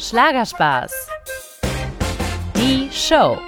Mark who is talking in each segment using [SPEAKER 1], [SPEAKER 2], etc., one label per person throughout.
[SPEAKER 1] Schlagerspaß. Die Show.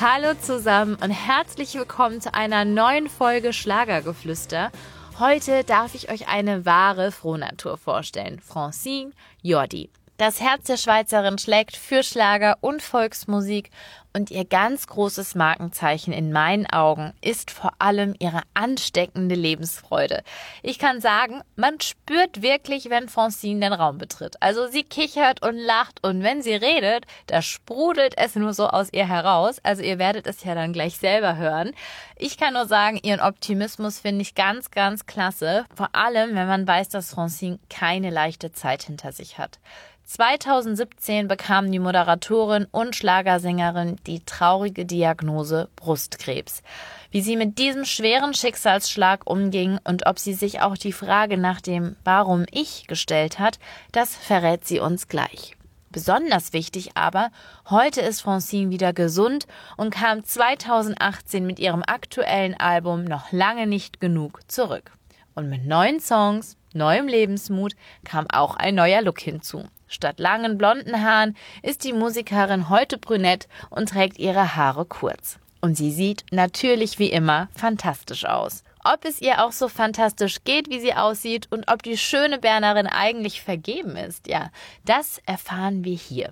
[SPEAKER 1] Hallo zusammen und herzlich willkommen zu einer neuen Folge Schlagergeflüster. Heute darf ich euch eine wahre Frohnatur vorstellen. Francine Jordi. Das Herz der Schweizerin schlägt für Schlager und Volksmusik und ihr ganz großes Markenzeichen in meinen Augen ist vor allem ihre ansteckende Lebensfreude. Ich kann sagen, man spürt wirklich, wenn Francine den Raum betritt. Also sie kichert und lacht und wenn sie redet, da sprudelt es nur so aus ihr heraus. Also ihr werdet es ja dann gleich selber hören. Ich kann nur sagen, ihren Optimismus finde ich ganz, ganz klasse. Vor allem, wenn man weiß, dass Francine keine leichte Zeit hinter sich hat. 2017 bekam die Moderatorin und Schlagersängerin die traurige Diagnose Brustkrebs. Wie sie mit diesem schweren Schicksalsschlag umging und ob sie sich auch die Frage nach dem Warum ich gestellt hat, das verrät sie uns gleich. Besonders wichtig aber, heute ist Francine wieder gesund und kam 2018 mit ihrem aktuellen Album noch lange nicht genug zurück. Und mit neuen Songs, neuem Lebensmut kam auch ein neuer Look hinzu. Statt langen blonden Haaren ist die Musikerin heute brünett und trägt ihre Haare kurz. Und sie sieht natürlich wie immer fantastisch aus. Ob es ihr auch so fantastisch geht, wie sie aussieht und ob die schöne Bernerin eigentlich vergeben ist, ja, das erfahren wir hier.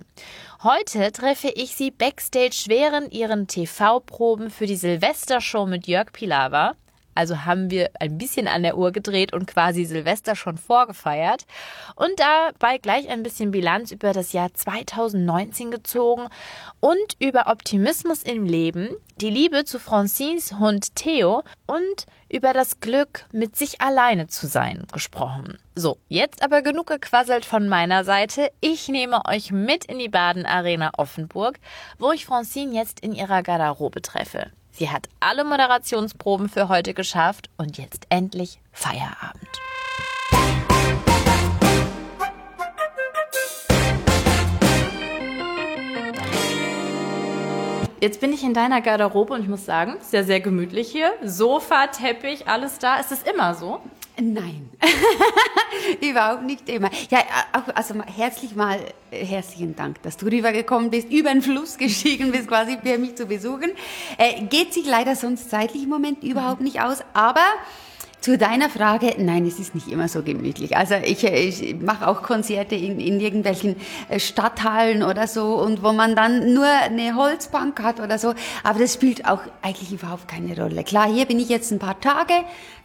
[SPEAKER 1] Heute treffe ich sie backstage während ihren TV-Proben für die Silvestershow mit Jörg Pilawa. Also haben wir ein bisschen an der Uhr gedreht und quasi Silvester schon vorgefeiert. Und dabei gleich ein bisschen Bilanz über das Jahr 2019 gezogen und über Optimismus im Leben, die Liebe zu Francines Hund Theo und über das Glück, mit sich alleine zu sein, gesprochen. So, jetzt aber genug gequasselt von meiner Seite. Ich nehme euch mit in die Baden-Arena Offenburg, wo ich Francine jetzt in ihrer Garderobe treffe. Sie hat alle Moderationsproben für heute geschafft und jetzt endlich Feierabend. Jetzt bin ich in deiner Garderobe und ich muss sagen, sehr, sehr gemütlich hier. Sofa, Teppich, alles da. Ist es immer so?
[SPEAKER 2] Nein, überhaupt nicht immer. Ja, auch, also herzlich mal, äh, herzlichen Dank, dass du rübergekommen bist, über den Fluss gestiegen bist, quasi für mich zu besuchen. Äh, geht sich leider sonst zeitlich im Moment überhaupt nicht aus, aber zu deiner Frage, nein, es ist nicht immer so gemütlich. Also ich, ich mache auch Konzerte in, in irgendwelchen äh, Stadthallen oder so und wo man dann nur eine Holzbank hat oder so. Aber das spielt auch eigentlich überhaupt keine Rolle. Klar, hier bin ich jetzt ein paar Tage.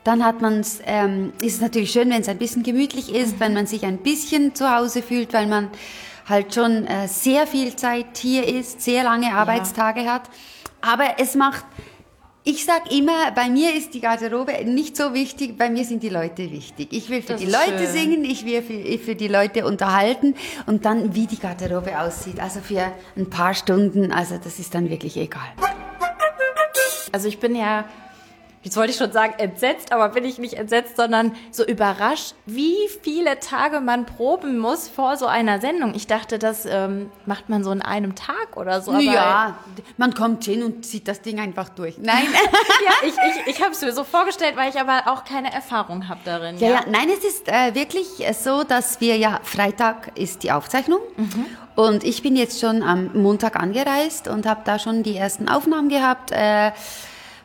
[SPEAKER 2] Dann hat man's, ähm, ist es natürlich schön, wenn es ein bisschen gemütlich ist, mhm. wenn man sich ein bisschen zu Hause fühlt, weil man halt schon äh, sehr viel Zeit hier ist, sehr lange Arbeitstage ja. hat. Aber es macht ich sag immer, bei mir ist die Garderobe nicht so wichtig, bei mir sind die Leute wichtig. Ich will für das die Leute schön. singen, ich will für, für, die Leute unterhalten und dann, wie die Garderobe aussieht. Also für ein paar Stunden, also das ist dann wirklich egal.
[SPEAKER 1] Also ich bin ja jetzt wollte ich schon sagen entsetzt, aber bin ich nicht entsetzt, sondern so überrascht, wie viele Tage man proben muss vor so einer Sendung. Ich dachte, das ähm, macht man so in einem Tag oder so.
[SPEAKER 2] ja, man kommt hin und zieht das Ding einfach durch.
[SPEAKER 1] Nein. ja, ich, ich, ich habe es mir so vorgestellt, weil ich aber auch keine Erfahrung habe darin.
[SPEAKER 2] Ja, ja, ja, nein, es ist äh, wirklich so, dass wir ja, Freitag ist die Aufzeichnung. Mhm. Und ich bin jetzt schon am Montag angereist und habe da schon die ersten Aufnahmen gehabt. Äh,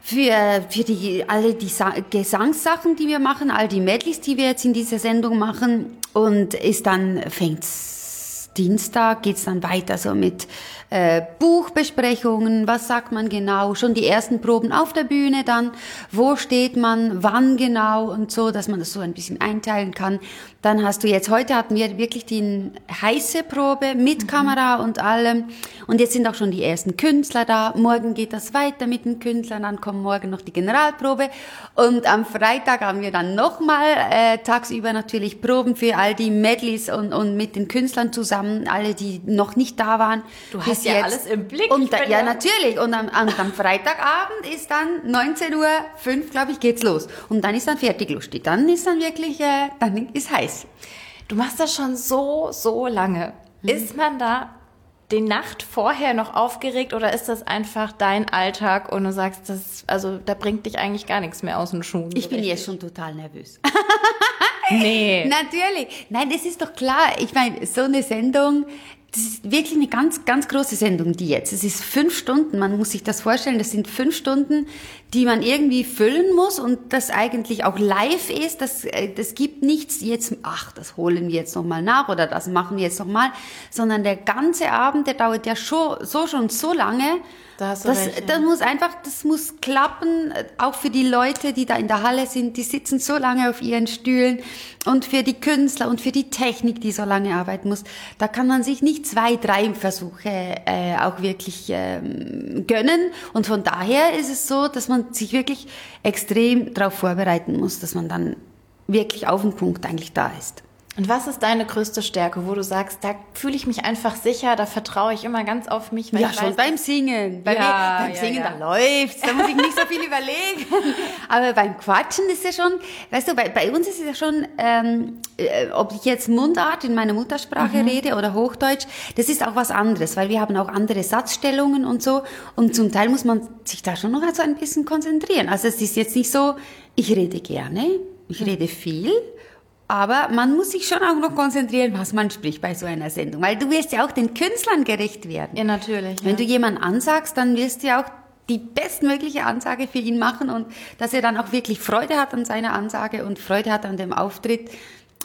[SPEAKER 2] für, für die, alle die Sa Gesangssachen, die wir machen, all die Medleys, die wir jetzt in dieser Sendung machen. Und ist dann, fängt's Dienstag, geht's dann weiter so mit äh, Buchbesprechungen, was sagt man genau, schon die ersten Proben auf der Bühne dann, wo steht man, wann genau und so, dass man das so ein bisschen einteilen kann. Dann hast du jetzt, heute hatten wir wirklich die heiße Probe mit mhm. Kamera und allem. Und jetzt sind auch schon die ersten Künstler da. Morgen geht das weiter mit den Künstlern. Dann kommt morgen noch die Generalprobe. Und am Freitag haben wir dann nochmal äh, tagsüber natürlich Proben für all die Medleys und, und mit den Künstlern zusammen, alle, die noch nicht da waren.
[SPEAKER 1] Du hast ja jetzt. alles im Blick.
[SPEAKER 2] Und da, ja, natürlich. Und am, am Freitagabend ist dann 19.05 Uhr, glaube ich, geht's los. Und dann ist dann fertig lustig. Dann ist dann wirklich, äh, dann ist heiß.
[SPEAKER 1] Du machst das schon so, so lange. Mhm. Ist man da
[SPEAKER 3] die Nacht vorher noch aufgeregt oder ist das einfach dein Alltag und du sagst, das, also da bringt dich eigentlich gar nichts mehr aus den Schuhen?
[SPEAKER 2] Ich bin jetzt schon total nervös.
[SPEAKER 3] nee.
[SPEAKER 2] Natürlich. Nein, das ist doch klar. Ich meine, so eine Sendung, das ist wirklich eine ganz, ganz große Sendung, die jetzt. Es ist fünf Stunden, man muss sich das vorstellen, das sind fünf Stunden, die man irgendwie füllen muss und das eigentlich auch live ist. Das, äh, das gibt nichts jetzt, ach, das holen wir jetzt nochmal nach oder das machen wir jetzt nochmal, sondern der ganze Abend, der dauert ja schon, so schon so lange.
[SPEAKER 3] Da hast du
[SPEAKER 2] das,
[SPEAKER 3] recht, ja.
[SPEAKER 2] das muss einfach, das muss klappen, auch für die Leute, die da in der Halle sind, die sitzen so lange auf ihren Stühlen und für die Künstler und für die Technik, die so lange arbeiten muss. Da kann man sich nicht zwei, drei Versuche äh, auch wirklich ähm, gönnen und von daher ist es so, dass man sich wirklich extrem darauf vorbereiten muss, dass man dann wirklich auf den Punkt eigentlich da ist.
[SPEAKER 3] Und was ist deine größte Stärke, wo du sagst, da fühle ich mich einfach sicher, da vertraue ich immer ganz auf mich?
[SPEAKER 2] Ja, schon
[SPEAKER 3] weiß,
[SPEAKER 2] beim Singen. Bei
[SPEAKER 3] Ja,
[SPEAKER 2] mir, beim
[SPEAKER 3] ja,
[SPEAKER 2] Singen,
[SPEAKER 3] ja.
[SPEAKER 2] da läuft's, da muss ich nicht so viel überlegen. Aber beim Quatschen ist ja schon, weißt du, bei, bei uns ist es ja schon, ähm, äh, ob ich jetzt Mundart in meiner Muttersprache
[SPEAKER 3] Mhm.
[SPEAKER 2] rede oder Hochdeutsch, das ist auch was anderes, weil wir haben auch andere Satzstellungen und so. Und zum Teil muss man sich da schon noch so ein bisschen konzentrieren. Also es ist jetzt nicht so, ich rede gerne, ich
[SPEAKER 3] Mhm.
[SPEAKER 2] rede viel. Aber man muss sich schon auch noch konzentrieren, was man spricht bei so einer Sendung. Weil du wirst ja auch den Künstlern gerecht werden.
[SPEAKER 3] Ja, natürlich.
[SPEAKER 2] Wenn
[SPEAKER 3] ja.
[SPEAKER 2] du jemanden ansagst, dann wirst du ja auch die bestmögliche Ansage für ihn machen und dass er dann auch wirklich Freude hat an seiner Ansage und Freude hat an dem Auftritt.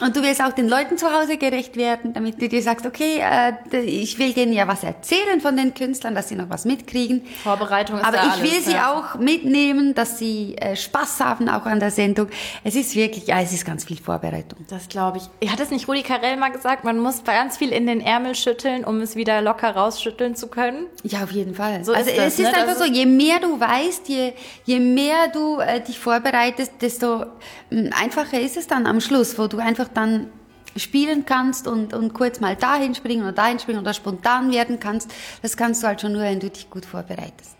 [SPEAKER 2] Und du willst auch den Leuten zu Hause gerecht werden, damit du dir sagst, okay, äh, ich will denen ja was erzählen von den Künstlern, dass sie noch was mitkriegen.
[SPEAKER 3] Vorbereitung ist
[SPEAKER 2] Aber ich will
[SPEAKER 3] alles,
[SPEAKER 2] sie
[SPEAKER 3] ja.
[SPEAKER 2] auch mitnehmen, dass sie äh, Spaß haben auch an der Sendung. Es ist wirklich, ja, es ist ganz viel Vorbereitung.
[SPEAKER 3] Das glaube ich. Hat es nicht Rudi Carell mal gesagt, man muss ganz viel in den Ärmel schütteln, um es wieder locker rausschütteln zu können?
[SPEAKER 2] Ja, auf jeden Fall.
[SPEAKER 3] So
[SPEAKER 2] also
[SPEAKER 3] ist das,
[SPEAKER 2] es ist
[SPEAKER 3] ne?
[SPEAKER 2] einfach
[SPEAKER 3] Das
[SPEAKER 2] so, je mehr du weißt, je, je mehr du äh, dich vorbereitest, desto mh, einfacher ist es dann am Schluss, wo du einfach dann spielen kannst und, und kurz mal dahin springen oder dahin springen oder spontan werden kannst. Das kannst du halt schon nur, wenn du dich gut vorbereitest.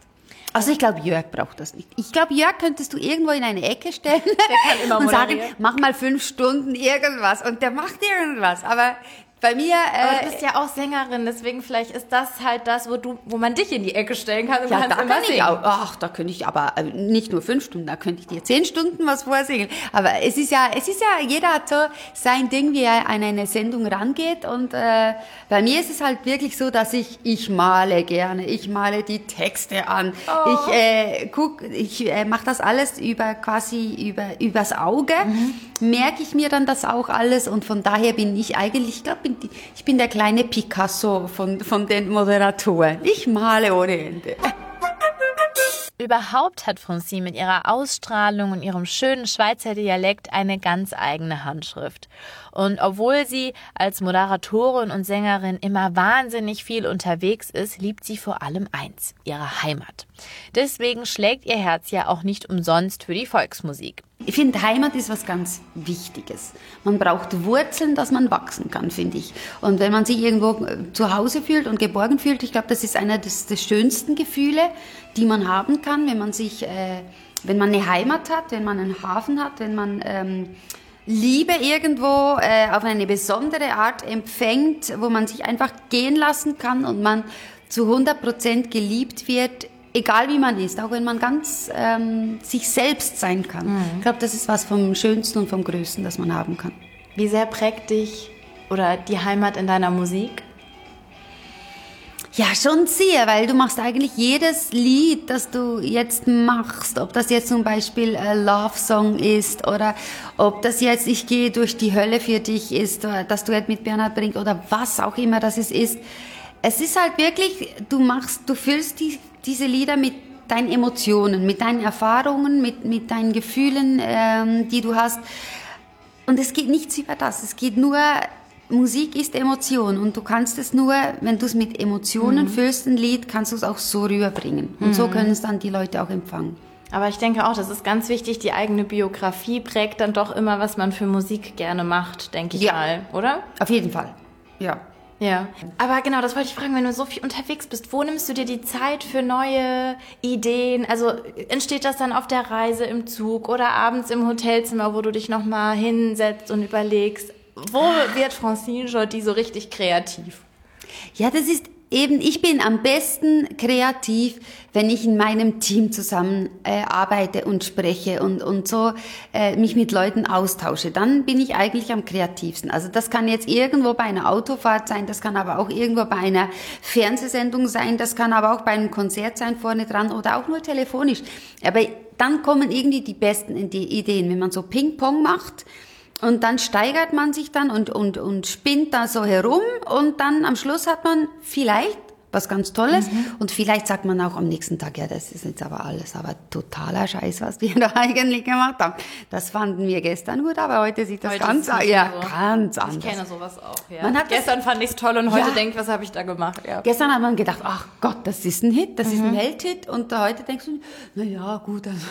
[SPEAKER 2] Also ich glaube, Jörg braucht das nicht. Ich glaube, Jörg könntest du irgendwo in eine Ecke stellen
[SPEAKER 3] kann immer
[SPEAKER 2] und sagen, mach mal fünf Stunden irgendwas. Und der macht irgendwas. Aber bei mir...
[SPEAKER 3] Aber
[SPEAKER 2] Äh,
[SPEAKER 3] du bist ja auch Sängerin, deswegen vielleicht ist das halt das, wo du, wo man dich in die Ecke stellen kann
[SPEAKER 2] Ja, da kann ich auch. Ach, da könnte ich aber äh, nicht nur fünf Stunden, da könnte ich dir zehn Stunden was vorsingen. Aber es ist ja, es ist ja, jeder hat so sein Ding, wie er an eine Sendung rangeht. Und äh, bei mir ist es halt wirklich so, dass ich, ich male gerne, ich male die Texte an. Ich äh, guck, ich äh, mache das alles über quasi über übers Auge. Merke ich mir dann das auch alles und von daher bin ich eigentlich, ich glaube, ich bin der kleine Picasso von von den Moderatoren. Ich male ohne Ende.
[SPEAKER 3] Überhaupt hat Francine mit ihrer Ausstrahlung und ihrem schönen Schweizer Dialekt eine ganz eigene Handschrift. Und obwohl sie als Moderatorin und Sängerin immer wahnsinnig viel unterwegs ist, liebt sie vor allem eins, ihre Heimat. Deswegen schlägt ihr Herz ja auch nicht umsonst für die Volksmusik.
[SPEAKER 2] Ich finde, Heimat ist was ganz Wichtiges. Man braucht Wurzeln, dass man wachsen kann, finde ich. Und wenn man sich irgendwo äh, zu Hause fühlt und geborgen fühlt, ich glaube, das ist einer des, des schönsten Gefühle, die man haben kann, wenn man sich, äh, wenn man eine Heimat hat, wenn man einen Hafen hat, wenn man ähm, Liebe irgendwo äh, auf eine besondere Art empfängt, wo man sich einfach gehen lassen kann und man zu 100 Prozent geliebt wird, egal wie man ist, auch wenn man ganz ähm, sich selbst sein kann. Ich glaube, das ist was vom Schönsten und vom Größten, das man haben kann.
[SPEAKER 3] Wie sehr prägt dich oder die Heimat in deiner Musik?
[SPEAKER 2] Ja, schon sehr, weil du machst eigentlich jedes Lied, das du jetzt machst, ob das jetzt zum Beispiel ein Love Song ist oder ob das jetzt Ich gehe durch die Hölle für dich ist, oder das Duett mit Bernhard Brink oder was auch immer das es ist. Es ist halt wirklich, du machst, du füllst die, diese Lieder mit deinen Emotionen, mit deinen Erfahrungen, mit, mit deinen Gefühlen, ähm, die du hast. Und es geht nichts über das. Es geht nur, Musik ist Emotion und du kannst es nur, wenn du es mit Emotionen füllst, ein Lied, kannst du es auch so rüberbringen. Und so können es dann die Leute auch empfangen.
[SPEAKER 3] Aber ich denke auch, das ist ganz wichtig, die eigene Biografie prägt dann doch immer, was man für Musik gerne macht, denke ich
[SPEAKER 2] Ja.
[SPEAKER 3] mal, oder?
[SPEAKER 2] Auf jeden Fall. Ja.
[SPEAKER 3] Ja. Aber genau, das wollte ich fragen, wenn du so viel unterwegs bist, wo nimmst du dir die Zeit für neue Ideen? Also entsteht das dann auf der Reise im Zug oder abends im Hotelzimmer, wo du dich nochmal hinsetzt und überlegst, wo wird Francine Jordi so richtig kreativ?
[SPEAKER 2] Ja, das ist eben, ich bin am besten kreativ, wenn ich in meinem Team zusammen äh, arbeite und spreche und, und so äh, mich mit Leuten austausche. Dann bin ich eigentlich am kreativsten. Also das kann jetzt irgendwo bei einer Autofahrt sein, das kann aber auch irgendwo bei einer Fernsehsendung sein, das kann aber auch bei einem Konzert sein vorne dran oder auch nur telefonisch. Aber dann kommen irgendwie die besten Ideen, wenn man so Ping-Pong macht. Und dann steigert man sich dann und, und, und spinnt da so herum und dann am Schluss hat man vielleicht was ganz Tolles. Mhm. Und vielleicht sagt man auch am nächsten Tag, ja, das ist jetzt aber alles, aber totaler Scheiß, was wir da eigentlich gemacht haben. Das fanden wir gestern gut, aber heute sieht das heute ganz, ja, so. ganz anders.
[SPEAKER 3] Ich kenne sowas auch, ja. Man hat gestern fand ich es toll und heute ja. denkt, was habe ich da gemacht, ja.
[SPEAKER 2] Gestern hat man gedacht, ach Gott, das ist ein Hit, das mhm. ist ein Welthit und heute denkst du, na ja, gut, also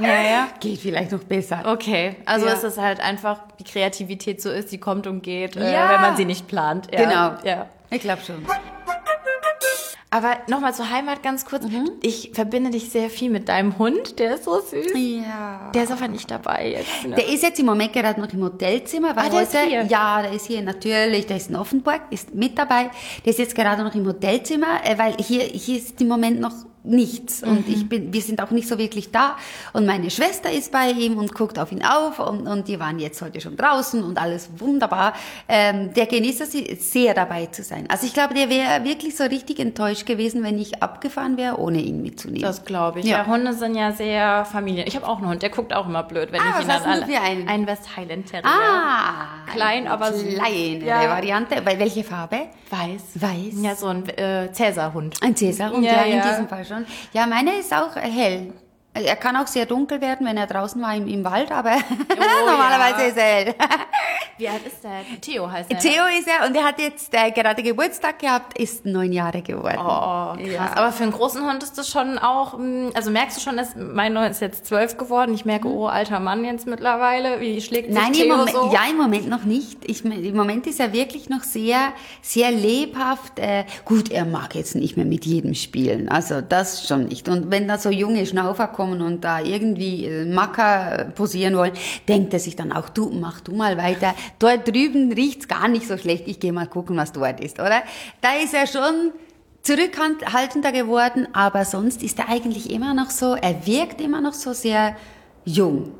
[SPEAKER 2] ja, ja. geht vielleicht noch besser.
[SPEAKER 3] Okay, also ja. ist es halt einfach, die Kreativität so ist, die kommt und geht, äh, wenn man sie nicht plant.
[SPEAKER 2] Ja. Genau, ja. Ich glaube schon.
[SPEAKER 3] Aber nochmal zur Heimat ganz kurz. Mhm. Ich verbinde dich sehr viel mit deinem Hund, der ist so süß. Ja. Der ist aber nicht dabei jetzt.
[SPEAKER 2] Ne? Der ist jetzt im Moment gerade noch im Hotelzimmer, weil ah, der heute, ist hier. ja, der ist hier natürlich, der ist in Offenburg, ist mit dabei. Der ist jetzt gerade noch im Hotelzimmer, äh, weil hier, hier ist im Moment noch nichts. Mhm. Und ich bin, wir sind auch nicht so wirklich da. Und meine Schwester ist bei ihm und guckt auf ihn auf und, und die waren jetzt heute schon draußen und alles wunderbar. Ähm, der genießt es sehr dabei zu sein. Also ich glaube, der wäre wirklich so richtig enttäuscht gewesen, wenn ich abgefahren wäre, ohne ihn mitzunehmen.
[SPEAKER 3] Das glaube ich. Ja. ja. Hunde sind ja sehr Familien. Ich habe auch einen Hund, der guckt auch immer blöd, wenn ah, ich ihn dann alle. Einen? einen West Highland Terrier.
[SPEAKER 2] Ah,
[SPEAKER 3] klein, aber
[SPEAKER 2] kleine ja. Variante. Welche Farbe?
[SPEAKER 3] Weiß.
[SPEAKER 2] Weiß.
[SPEAKER 3] Ja, so ein äh, Cäsarhund.
[SPEAKER 2] Ein Cäsarhund, ja, ja, in diesem Fall schon. Ja, meine ist auch hell. Er kann auch sehr dunkel werden, wenn er draußen war im, im Wald, aber oh, normalerweise ja. ist er hell.
[SPEAKER 3] Wie alt ist der? Theo heißt er.
[SPEAKER 2] Theo ist er und er hat jetzt äh, gerade Geburtstag gehabt, ist neun Jahre geworden.
[SPEAKER 3] Oh, krass. Ja. Aber für einen großen Hund ist das schon auch, hm, also merkst du schon, dass mein Neun ist jetzt zwölf geworden. Ich merke, mhm. oh, alter Mann jetzt mittlerweile. Wie schlägt sich
[SPEAKER 2] Nein,
[SPEAKER 3] Theo
[SPEAKER 2] im Moment,
[SPEAKER 3] so?
[SPEAKER 2] ja, im Moment noch nicht. Ich, Im Moment ist er wirklich noch sehr, sehr lebhaft. Äh, gut, er mag jetzt nicht mehr mit jedem spielen. Also das schon nicht. Und wenn da so junge Schnaufer kommen und da irgendwie äh, Macker posieren wollen, denkt er sich dann auch, du, mach du mal weiter dort drüben riecht's gar nicht so schlecht, ich gehe mal gucken, was dort ist, oder? Da ist er schon zurückhaltender geworden, aber sonst ist er eigentlich immer noch so, er wirkt immer noch so sehr jung.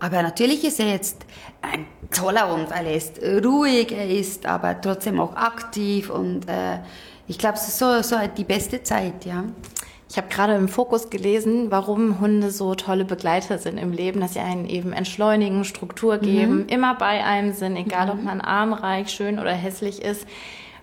[SPEAKER 2] Aber natürlich ist er jetzt ein toller weil er ist ruhig, er ist aber trotzdem auch aktiv und äh, ich glaube, es ist so, so die beste Zeit, ja.
[SPEAKER 3] Ich habe gerade im Fokus gelesen, warum Hunde so tolle Begleiter sind im Leben, dass sie einen eben entschleunigen, Struktur geben, mhm. immer bei einem sind, egal mhm. ob man armreich, schön oder hässlich ist.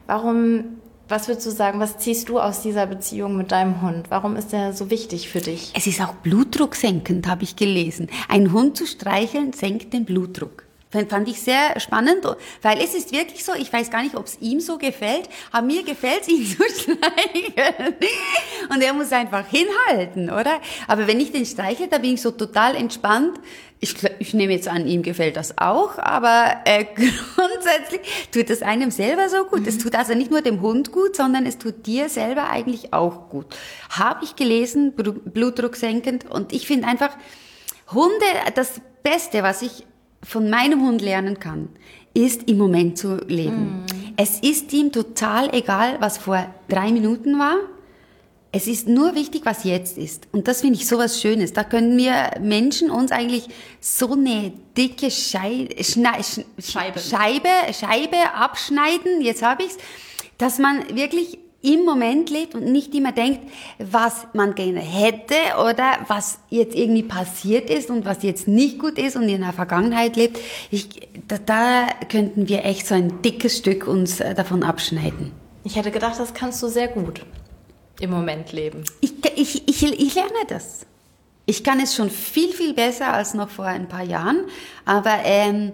[SPEAKER 3] Warum, was würdest du sagen, was ziehst du aus dieser Beziehung mit deinem Hund? Warum ist er so wichtig für dich?
[SPEAKER 2] Es ist auch blutdrucksenkend, habe ich gelesen. Ein Hund zu streicheln senkt den Blutdruck. Fand ich sehr spannend, weil es ist wirklich so, ich weiß gar nicht, ob es ihm so gefällt, aber mir gefällt es, ihn zu streicheln. Und er muss einfach hinhalten, oder? Aber wenn ich den streiche, da bin ich so total entspannt. Ich, ich nehme jetzt an, ihm gefällt das auch, aber äh, grundsätzlich tut es einem selber so gut. Es mhm. tut also nicht nur dem Hund gut, sondern es tut dir selber eigentlich auch gut. Habe ich gelesen, Blutdruck senkend. Und ich finde einfach, Hunde, das Beste, was ich von meinem Hund lernen kann, ist im Moment zu leben. Mm. Es ist ihm total egal, was vor drei Minuten war. Es ist nur wichtig, was jetzt ist. Und das finde ich so was Schönes. Da können wir Menschen uns eigentlich so eine dicke Schei Schne Scheibe. Scheibe, Scheibe abschneiden, jetzt habe ich's, dass man wirklich im Moment lebt und nicht immer denkt, was man gerne hätte oder was jetzt irgendwie passiert ist und was jetzt nicht gut ist und in der Vergangenheit lebt. Ich, da, da könnten wir echt so ein dickes Stück uns äh, davon abschneiden.
[SPEAKER 3] Ich hätte gedacht, das kannst du sehr gut im Moment leben.
[SPEAKER 2] Ich, ich, ich, ich lerne das. Ich kann es schon viel, viel besser als noch vor ein paar Jahren, aber ähm,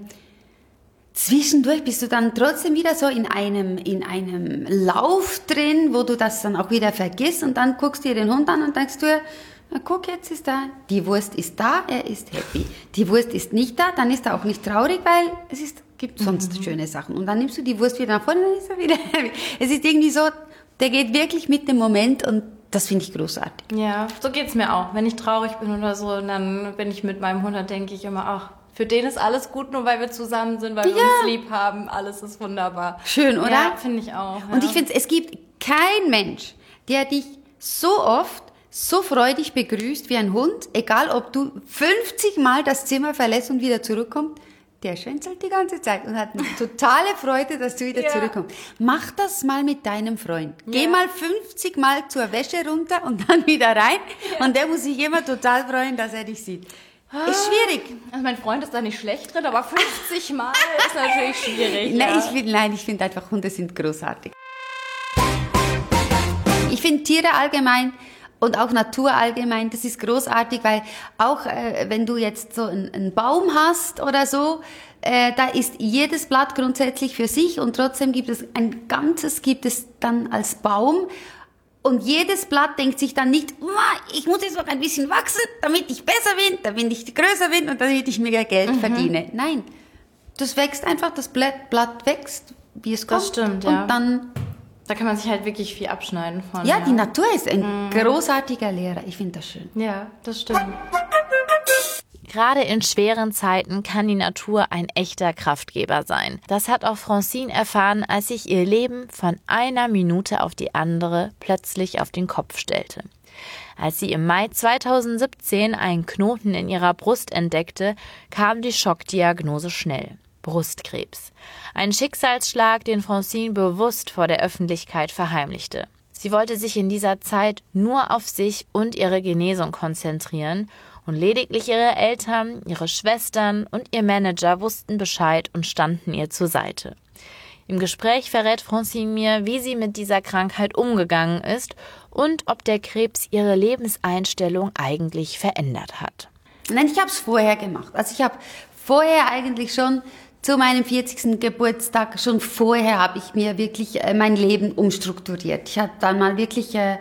[SPEAKER 2] zwischendurch bist du dann trotzdem wieder so in einem, in einem Lauf drin, wo du das dann auch wieder vergisst und dann guckst du dir den Hund an und denkst du, na guck, jetzt ist da, die Wurst ist da, er ist happy. Die Wurst ist nicht da, dann ist er auch nicht traurig, weil es ist, gibt sonst mhm. schöne Sachen. Und dann nimmst du die Wurst wieder nach vorne, dann ist er wieder happy. Es ist irgendwie so, der geht wirklich mit dem Moment und das finde ich großartig.
[SPEAKER 3] Ja, so geht's mir auch. Wenn ich traurig bin oder so, dann bin ich mit meinem Hund, dann denke ich immer, ach, für den ist alles gut, nur weil wir zusammen sind, weil ja. wir uns lieb haben. Alles ist wunderbar.
[SPEAKER 2] Schön, oder?
[SPEAKER 3] Ja, finde ich auch. Ja.
[SPEAKER 2] Und ich finde, es gibt kein Mensch, der dich so oft so freudig begrüßt wie ein Hund, egal ob du 50 Mal das Zimmer verlässt und wieder zurückkommst, der schwänzelt die ganze Zeit und hat eine totale Freude, dass du wieder ja. zurückkommst. Mach das mal mit deinem Freund. Geh ja. mal 50 Mal zur Wäsche runter und dann wieder rein ja. und der muss sich immer total freuen, dass er dich sieht. Ist schwierig.
[SPEAKER 3] Also mein Freund ist da nicht schlecht drin, aber 50 Mal ist natürlich schwierig.
[SPEAKER 2] Nein, ich finde, nein, ich finde einfach, Hunde sind großartig. Ich finde Tiere allgemein und auch Natur allgemein, das ist großartig, weil auch äh, wenn du jetzt so einen, einen Baum hast oder so, äh, da ist jedes Blatt grundsätzlich für sich und trotzdem gibt es ein ganzes, gibt es dann als Baum und jedes Blatt denkt sich dann nicht, ich muss jetzt noch ein bisschen wachsen, damit ich besser bin, damit ich größer bin und damit ich mehr Geld mhm. verdiene. Nein, das wächst einfach, das Blatt, Blatt wächst, wie es kommt.
[SPEAKER 3] Das stimmt,
[SPEAKER 2] ja.
[SPEAKER 3] Und dann da kann man sich halt wirklich viel abschneiden von.
[SPEAKER 2] Ja, ja. die Natur ist ein mhm. großartiger Lehrer. Ich finde das schön.
[SPEAKER 3] Ja, das stimmt. Gerade in schweren Zeiten kann die Natur ein echter Kraftgeber sein. Das hat auch Francine erfahren, als sich ihr Leben von einer Minute auf die andere plötzlich auf den Kopf stellte. Als sie im Mai 2017 einen Knoten in ihrer Brust entdeckte, kam die Schockdiagnose schnell. Brustkrebs. Ein Schicksalsschlag, den Francine bewusst vor der Öffentlichkeit verheimlichte. Sie wollte sich in dieser Zeit nur auf sich und ihre Genesung konzentrieren und lediglich ihre Eltern, ihre Schwestern und ihr Manager wussten Bescheid und standen ihr zur Seite. Im Gespräch verrät Francine mir, wie sie mit dieser Krankheit umgegangen ist und ob der Krebs ihre Lebenseinstellung eigentlich verändert hat.
[SPEAKER 2] Nein, ich habe es vorher gemacht. Also ich habe vorher eigentlich schon zu meinem 40. Geburtstag, schon vorher habe ich mir wirklich äh, mein Leben umstrukturiert. Ich habe dann mal wirklich äh,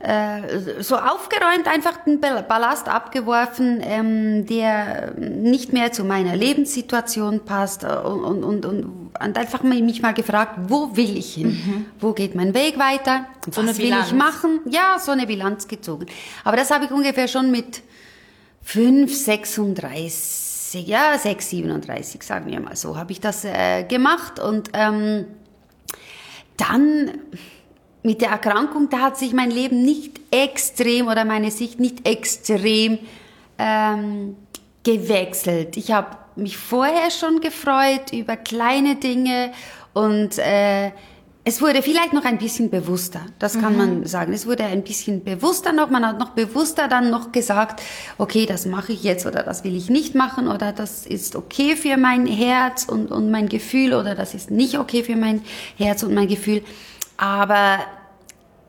[SPEAKER 2] äh, so aufgeräumt, einfach den Ballast abgeworfen, ähm, der nicht mehr zu meiner Lebenssituation passt und, und, und, und einfach mich mal gefragt, wo will ich hin? Mhm. Wo geht mein Weg weiter? So Was will ich machen? Ja, so eine Bilanz gezogen. Aber das habe ich ungefähr schon mit 5, 36, ja, 6, 37, sagen wir mal so, habe ich das äh, gemacht und ähm, dann mit der Erkrankung, da hat sich mein Leben nicht extrem oder meine Sicht nicht extrem ähm, gewechselt. Ich habe mich vorher schon gefreut über kleine Dinge und äh, es wurde vielleicht noch ein bisschen bewusster, das kann mhm. man sagen. Es wurde ein bisschen bewusster noch, man hat noch bewusster dann noch gesagt, okay, das mache ich jetzt oder das will ich nicht machen oder das ist okay für mein Herz und, und mein Gefühl oder das ist nicht okay für mein Herz und mein Gefühl. Aber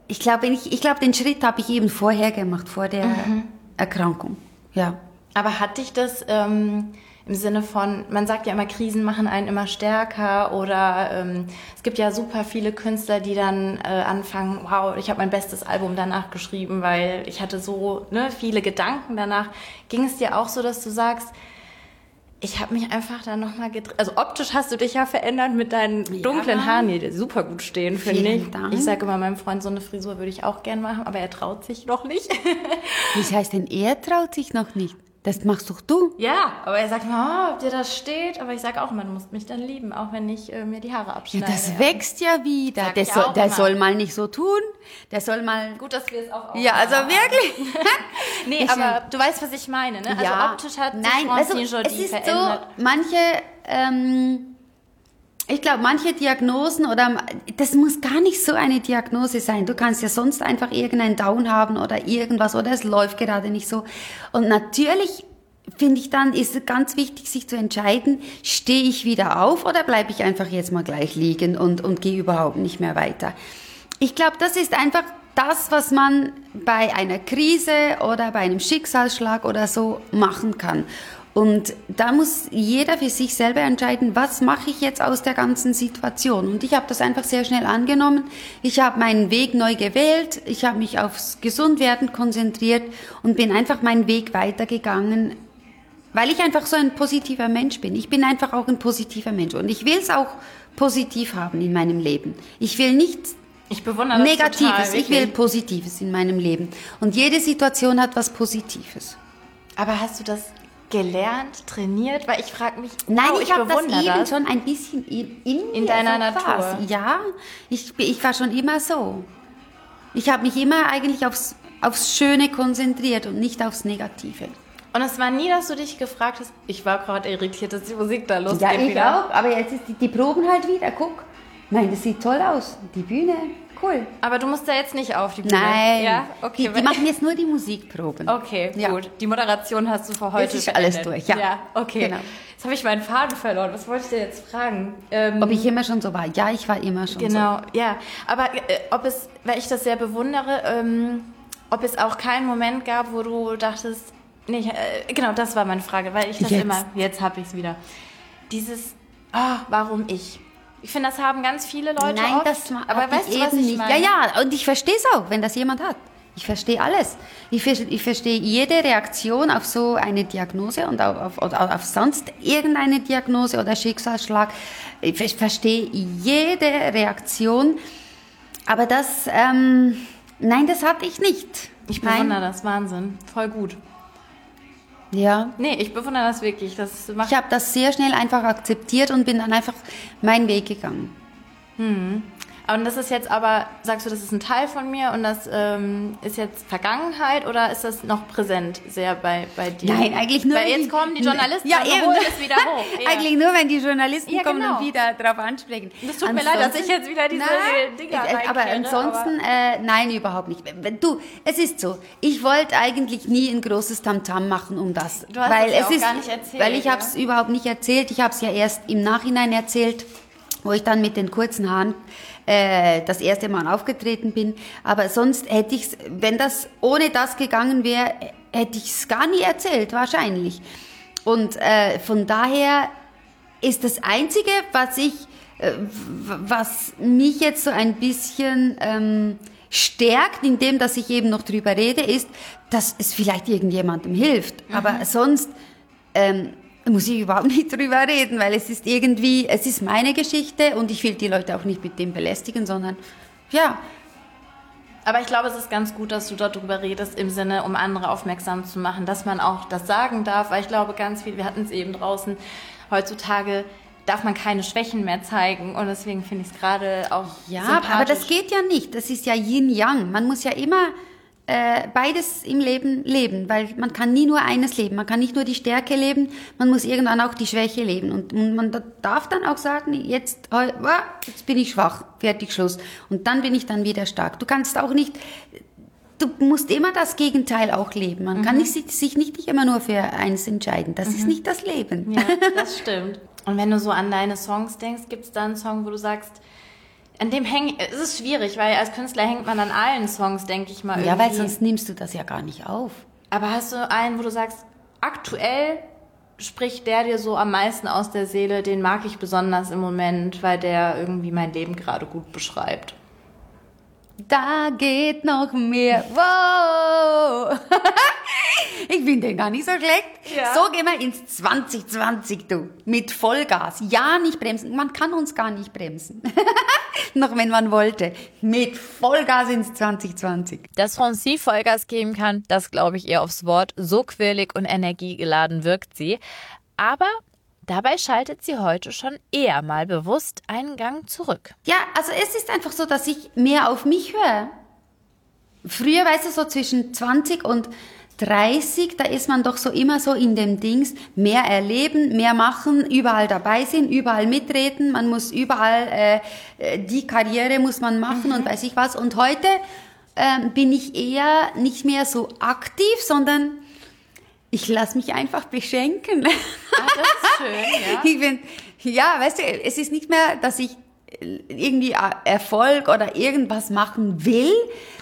[SPEAKER 2] ich glaube, ich, ich glaube, den Schritt habe ich eben vorher gemacht, vor der mhm. Erkrankung. Ja.
[SPEAKER 3] Aber hat dich das ähm, im Sinne von, man sagt ja immer, Krisen machen einen immer stärker oder ähm, es gibt ja super viele Künstler, die dann äh, anfangen, wow, ich habe mein bestes Album danach geschrieben, weil ich hatte so ne, viele Gedanken danach. Ging es dir auch so, dass du sagst, ich habe mich einfach da nochmal gedreht. Also optisch hast du dich ja verändert mit deinen dunklen ja. Haaren, die super gut stehen, finde ich. Dank. Ich sage immer meinem Freund, so eine Frisur würde ich auch gern machen, aber er traut sich noch nicht.
[SPEAKER 2] Wie heißt denn, er traut sich noch nicht? Das machst doch du.
[SPEAKER 3] Ja, aber er sagt mal, oh, ob dir das steht. Aber ich sage auch du musst mich dann lieben, auch wenn ich äh, mir die Haare abschneide.
[SPEAKER 2] Ja, das wächst ja wieder. Sag der, soll, der soll, mal nicht so tun. Der soll mal.
[SPEAKER 3] Gut, dass wir es auch.
[SPEAKER 2] Ja, also wirklich.
[SPEAKER 3] nee, ich aber du weißt, was ich meine, ne? Also ja. optisch hat
[SPEAKER 2] sich Nein, also es ist verändert. so, manche. Ähm, ich glaube, manche Diagnosen oder das muss gar nicht so eine Diagnose sein. Du kannst ja sonst einfach irgendeinen Down haben oder irgendwas oder es läuft gerade nicht so. Und natürlich finde ich dann, ist es ganz wichtig, sich zu entscheiden, stehe ich wieder auf oder bleibe ich einfach jetzt mal gleich liegen und, und gehe überhaupt nicht mehr weiter. Ich glaube, das ist einfach das, was man bei einer Krise oder bei einem Schicksalsschlag oder so machen kann. Und da muss jeder für sich selber entscheiden, was mache ich jetzt aus der ganzen Situation. Und ich habe das einfach sehr schnell angenommen. Ich habe meinen Weg neu gewählt. Ich habe mich aufs Gesundwerden konzentriert und bin einfach meinen Weg weitergegangen, weil ich einfach so ein positiver Mensch bin. Ich bin einfach auch ein positiver Mensch. Und ich will es auch positiv haben in meinem Leben. Ich will nichts
[SPEAKER 3] ich bewundere das
[SPEAKER 2] Negatives.
[SPEAKER 3] Total,
[SPEAKER 2] ich will Positives in meinem Leben. Und jede Situation hat was Positives.
[SPEAKER 3] Aber hast du das gelernt, trainiert? Weil ich frage mich,
[SPEAKER 2] Nein,
[SPEAKER 3] wow,
[SPEAKER 2] ich, habe das eben schon ein bisschen in, in,
[SPEAKER 3] In deiner Natur.
[SPEAKER 2] quasi. Ja, ich, ich war schon immer so. Ich habe mich immer eigentlich aufs, aufs Schöne konzentriert und nicht aufs Negative.
[SPEAKER 3] Und es war nie, dass du dich gefragt hast, ich war gerade irritiert, dass die Musik da losgeht
[SPEAKER 2] Ja, ich
[SPEAKER 3] wieder.
[SPEAKER 2] auch. Aber jetzt ist die, die Proben halt wieder. Guck. Nein, das sieht toll aus. Die Bühne, cool.
[SPEAKER 3] Aber du musst da jetzt nicht auf die Bühne.
[SPEAKER 2] Nein.
[SPEAKER 3] Ja, okay.
[SPEAKER 2] Die, die machen jetzt nur die Musikproben.
[SPEAKER 3] Okay,
[SPEAKER 2] Ja.
[SPEAKER 3] gut. Die Moderation hast du für heute
[SPEAKER 2] ist alles durch, ja.
[SPEAKER 3] Ja, okay.
[SPEAKER 2] Genau.
[SPEAKER 3] Jetzt habe ich meinen Faden verloren. Was wollte ich dir jetzt fragen? Ähm,
[SPEAKER 2] Ob ich immer schon so war? Ja, ich war immer schon
[SPEAKER 3] Genau, ja. Aber äh, ob es, weil ich das sehr bewundere, ähm, ob es auch keinen Moment gab, wo du dachtest, nee, ich, äh, genau, das war meine Frage, weil ich das
[SPEAKER 2] Jetzt.
[SPEAKER 3] immer, jetzt habe ich es wieder. Dieses, ah, warum ich? Ich finde, das haben ganz viele. Leute
[SPEAKER 2] Nein,
[SPEAKER 3] oft.
[SPEAKER 2] das ma-
[SPEAKER 3] aber weißt
[SPEAKER 2] ich
[SPEAKER 3] du, was ich
[SPEAKER 2] nicht.
[SPEAKER 3] meine?
[SPEAKER 2] Ja, ja, und ich verstehe es auch, wenn das jemand hat. Ich verstehe alles. Ich, ver- ich verstehe jede Reaktion auf so eine Diagnose und auf, auf, auf sonst irgendeine Diagnose oder Schicksalsschlag. Ich ver- verstehe jede Reaktion. Aber das, ähm, nein, das hatte ich nicht.
[SPEAKER 3] Ich bewundere das, Wahnsinn. Voll gut.
[SPEAKER 2] Ja.
[SPEAKER 3] Nee, ich bewundere das wirklich. Das macht
[SPEAKER 2] Ich habe das sehr schnell einfach akzeptiert und bin dann einfach meinen Weg gegangen.
[SPEAKER 3] Und das ist jetzt aber, sagst du, das ist ein Teil von mir und das ähm, ist jetzt Vergangenheit oder ist das noch präsent sehr bei, bei dir?
[SPEAKER 2] Nein, eigentlich nur.
[SPEAKER 3] Weil
[SPEAKER 2] wenn
[SPEAKER 3] jetzt
[SPEAKER 2] die-
[SPEAKER 3] kommen die Journalisten
[SPEAKER 2] ja,
[SPEAKER 3] und holen es wieder hoch. Ja.
[SPEAKER 2] Eigentlich nur, wenn die Journalisten
[SPEAKER 3] Ja,
[SPEAKER 2] kommen
[SPEAKER 3] genau.
[SPEAKER 2] und wieder darauf ansprechen.
[SPEAKER 3] Das tut mir leid, dass ich jetzt wieder diese
[SPEAKER 2] nein,
[SPEAKER 3] Dinger
[SPEAKER 2] äh, Aber
[SPEAKER 3] reinkehre,
[SPEAKER 2] ansonsten, äh, nein, überhaupt nicht. Du, es ist so. Ich wollte eigentlich nie ein großes Tamtam machen um das.
[SPEAKER 3] Du hast
[SPEAKER 2] weil
[SPEAKER 3] es ja auch
[SPEAKER 2] ist,
[SPEAKER 3] gar nicht erzählt,
[SPEAKER 2] Weil ich
[SPEAKER 3] ja.
[SPEAKER 2] habe es überhaupt nicht erzählt. Ich habe es ja erst im Nachhinein erzählt wo ich dann mit den kurzen Haaren äh, das erste Mal aufgetreten bin. Aber sonst hätte ich wenn das ohne das gegangen wäre, hätte ich es gar nie erzählt, wahrscheinlich. Und äh, von daher ist das Einzige, was ich, äh, was mich jetzt so ein bisschen ähm, stärkt, indem dass ich eben noch drüber rede, ist, dass es vielleicht irgendjemandem hilft. Aber sonst ähm, muss ich überhaupt nicht drüber reden, weil es ist irgendwie, es ist meine Geschichte und ich will die Leute auch nicht mit dem belästigen, sondern ja,
[SPEAKER 3] Aber ich glaube, es ist ganz gut, dass du darüber redest, im Sinne, um andere aufmerksam zu machen, dass man auch das sagen darf, weil ich glaube, ganz viel, wir hatten es eben draußen, heutzutage darf man keine Schwächen mehr zeigen und deswegen finde ich es gerade auch
[SPEAKER 2] Ja, aber das geht ja nicht. Das ist ja Yin-Yang. Man muss ja immer äh, beides im Leben leben, weil man kann nie nur eines leben. Man kann nicht nur die Stärke leben, man muss irgendwann auch die Schwäche leben. Und, und man da- darf dann auch sagen, jetzt, jetzt bin ich schwach, fertig, Schluss. Und dann bin ich dann wieder stark. Du kannst auch nicht, du musst immer das Gegenteil auch leben. Man kann nicht, sich- sich nicht immer nur für eins entscheiden. Das ist nicht das Leben.
[SPEAKER 3] Ja, das stimmt. Und wenn du so an deine Songs denkst, gibt es da einen Song, wo du sagst, an dem häng, es ist schwierig, weil als Künstler hängt man an allen Songs, denke ich mal.
[SPEAKER 2] Ja, weil
[SPEAKER 3] irgendwie.
[SPEAKER 2] sonst nimmst du das ja gar nicht auf.
[SPEAKER 3] Aber hast du einen, wo du sagst, aktuell spricht der dir so am meisten aus der Seele, den mag ich besonders im Moment, weil der irgendwie mein Leben gerade gut beschreibt.
[SPEAKER 2] Da geht noch mehr. Wow! ich finde den gar nicht so schlecht.
[SPEAKER 3] Ja.
[SPEAKER 2] So gehen wir ins 2020, du. Mit Vollgas. Ja, nicht bremsen. Man kann uns gar nicht bremsen. noch wenn man wollte. Mit Vollgas ins 2020.
[SPEAKER 3] Dass Francie Vollgas geben kann, das glaube ich ihr aufs Wort. So quirlig und energiegeladen wirkt sie. Aber dabei schaltet sie heute schon eher mal bewusst einen Gang zurück.
[SPEAKER 2] Ja, also es ist einfach so, dass ich mehr auf mich höre. Früher, weißt du, so zwischen 20 und 30, da ist man doch so immer so in dem Dings, mehr erleben, mehr machen, überall dabei sind, überall mitreden, man muss überall, äh, äh, die Karriere muss man machen und weiß ich was. Und heute ähm, bin ich eher nicht mehr so aktiv, sondern ich lasse mich einfach beschenken.
[SPEAKER 3] Ah, das ist schön, ja.
[SPEAKER 2] Ich bin, ja, weißt du, es ist nicht mehr, dass ich irgendwie Erfolg oder irgendwas machen will,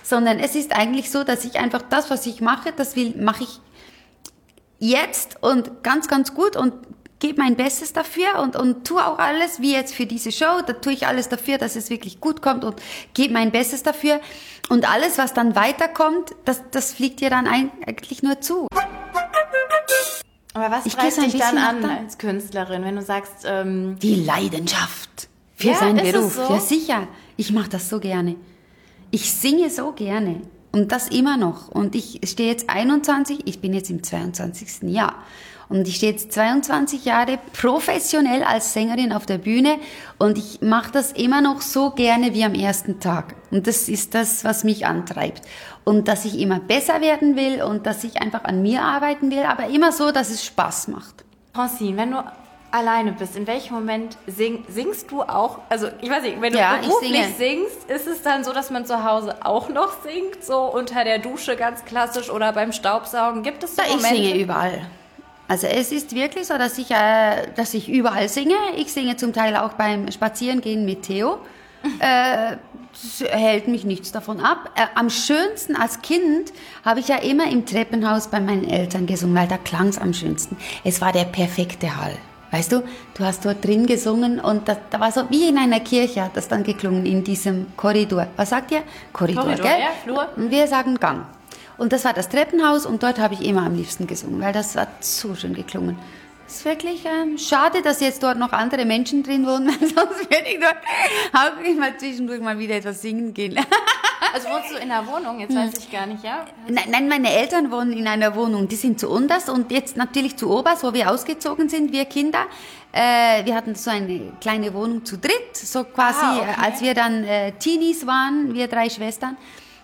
[SPEAKER 2] sondern es ist eigentlich so, dass ich einfach das, was ich mache, das will, mache ich jetzt und ganz, ganz gut und gebe mein Bestes dafür und, und tue auch alles, wie jetzt für diese Show, da tue ich alles dafür, dass es wirklich gut kommt und gebe mein Bestes dafür. Und alles, was dann weiterkommt, das, das fliegt dir dann eigentlich nur zu.
[SPEAKER 3] Aber was
[SPEAKER 2] Ich
[SPEAKER 3] treibt dich dann an
[SPEAKER 2] da.
[SPEAKER 3] als Künstlerin, wenn du sagst, ähm,
[SPEAKER 2] Die Leidenschaft für
[SPEAKER 3] Ja,
[SPEAKER 2] seinen Beruf.
[SPEAKER 3] so?
[SPEAKER 2] Ja, sicher. Ich mache das so gerne. Ich singe so gerne. Und das immer noch. Und ich stehe jetzt 21, ich bin jetzt im 22. Jahr. Und ich stehe jetzt 22 Jahre professionell als Sängerin auf der Bühne und ich mache das immer noch so gerne wie am ersten Tag. Und das ist das, was mich antreibt. Und dass ich immer besser werden will und dass ich einfach an mir arbeiten will, aber immer so, dass es Spaß macht.
[SPEAKER 3] Francine, wenn du alleine bist, in welchem Moment sing, singst du auch? Also ich weiß nicht, wenn du
[SPEAKER 2] Ja, ich
[SPEAKER 3] beruflich singst, ist es dann so, dass man zu Hause auch noch singt, so unter der Dusche ganz klassisch oder beim Staubsaugen? Gibt es so
[SPEAKER 2] ich
[SPEAKER 3] Momente?
[SPEAKER 2] singe überall. Also es ist wirklich so, dass ich, äh, dass ich überall singe. Ich singe zum Teil auch beim Spazierengehen mit Theo. äh, hält mich nichts davon ab. Äh, am schönsten als Kind habe ich ja immer im Treppenhaus bei meinen Eltern gesungen, weil da klang es am schönsten. Es war der perfekte Hall. Weißt du, du hast dort drin gesungen und das, da war so wie in einer Kirche hat das dann geklungen in diesem Korridor. Was sagt ihr? Korridor,
[SPEAKER 3] Korridor,
[SPEAKER 2] gell?
[SPEAKER 3] ja, Flur.
[SPEAKER 2] Wir sagen Gang. Und das war das Treppenhaus und dort habe ich immer am liebsten gesungen, weil das hat so schön geklungen. Es ist wirklich ähm, schade, dass jetzt dort noch andere Menschen drin wohnen, weil sonst würde ich dort auch immer zwischendurch mal wieder etwas singen gehen.
[SPEAKER 3] Also wohnst du in der Wohnung? Jetzt weiß ich gar nicht, ja?
[SPEAKER 2] Nein, nein, meine Eltern wohnen in einer Wohnung, die sind zu Unters und jetzt natürlich zu Oberst, wo wir ausgezogen sind, wir Kinder. Äh, wir hatten so eine kleine Wohnung zu dritt, so quasi,
[SPEAKER 3] Ah, okay.
[SPEAKER 2] als wir dann äh, Teenies waren, wir drei Schwestern.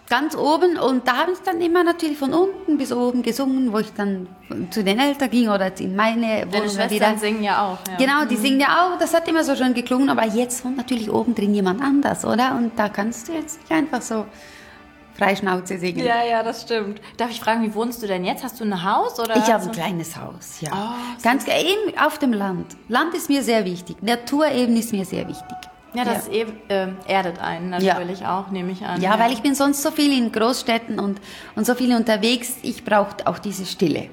[SPEAKER 2] Ganz oben und da habe ich dann immer natürlich von unten bis oben gesungen, wo ich dann zu den Eltern ging oder in meine
[SPEAKER 3] Deine
[SPEAKER 2] Wohnung
[SPEAKER 3] Schwestern
[SPEAKER 2] wieder.
[SPEAKER 3] singen ja auch. Ja.
[SPEAKER 2] Genau, die singen ja auch, das hat immer so schön geklungen, aber jetzt wohnt natürlich oben drin jemand anders, oder? Und da kannst du jetzt nicht einfach so Freischnauze singen.
[SPEAKER 3] Ja, ja, das stimmt. Darf ich fragen, wie wohnst du denn jetzt? Hast du ein Haus oder?
[SPEAKER 2] Ich habe ein kleines Haus, ja.
[SPEAKER 3] Oh,
[SPEAKER 2] Ganz eben auf dem Land. Land ist mir sehr wichtig. Natur eben ist mir sehr wichtig.
[SPEAKER 3] Ja, das eh, äh, erdet einen natürlich auch, nehme ich an.
[SPEAKER 2] Ja, weil ich bin sonst so viel in Großstädten und, und so viel unterwegs. Ich brauche auch diese Stille.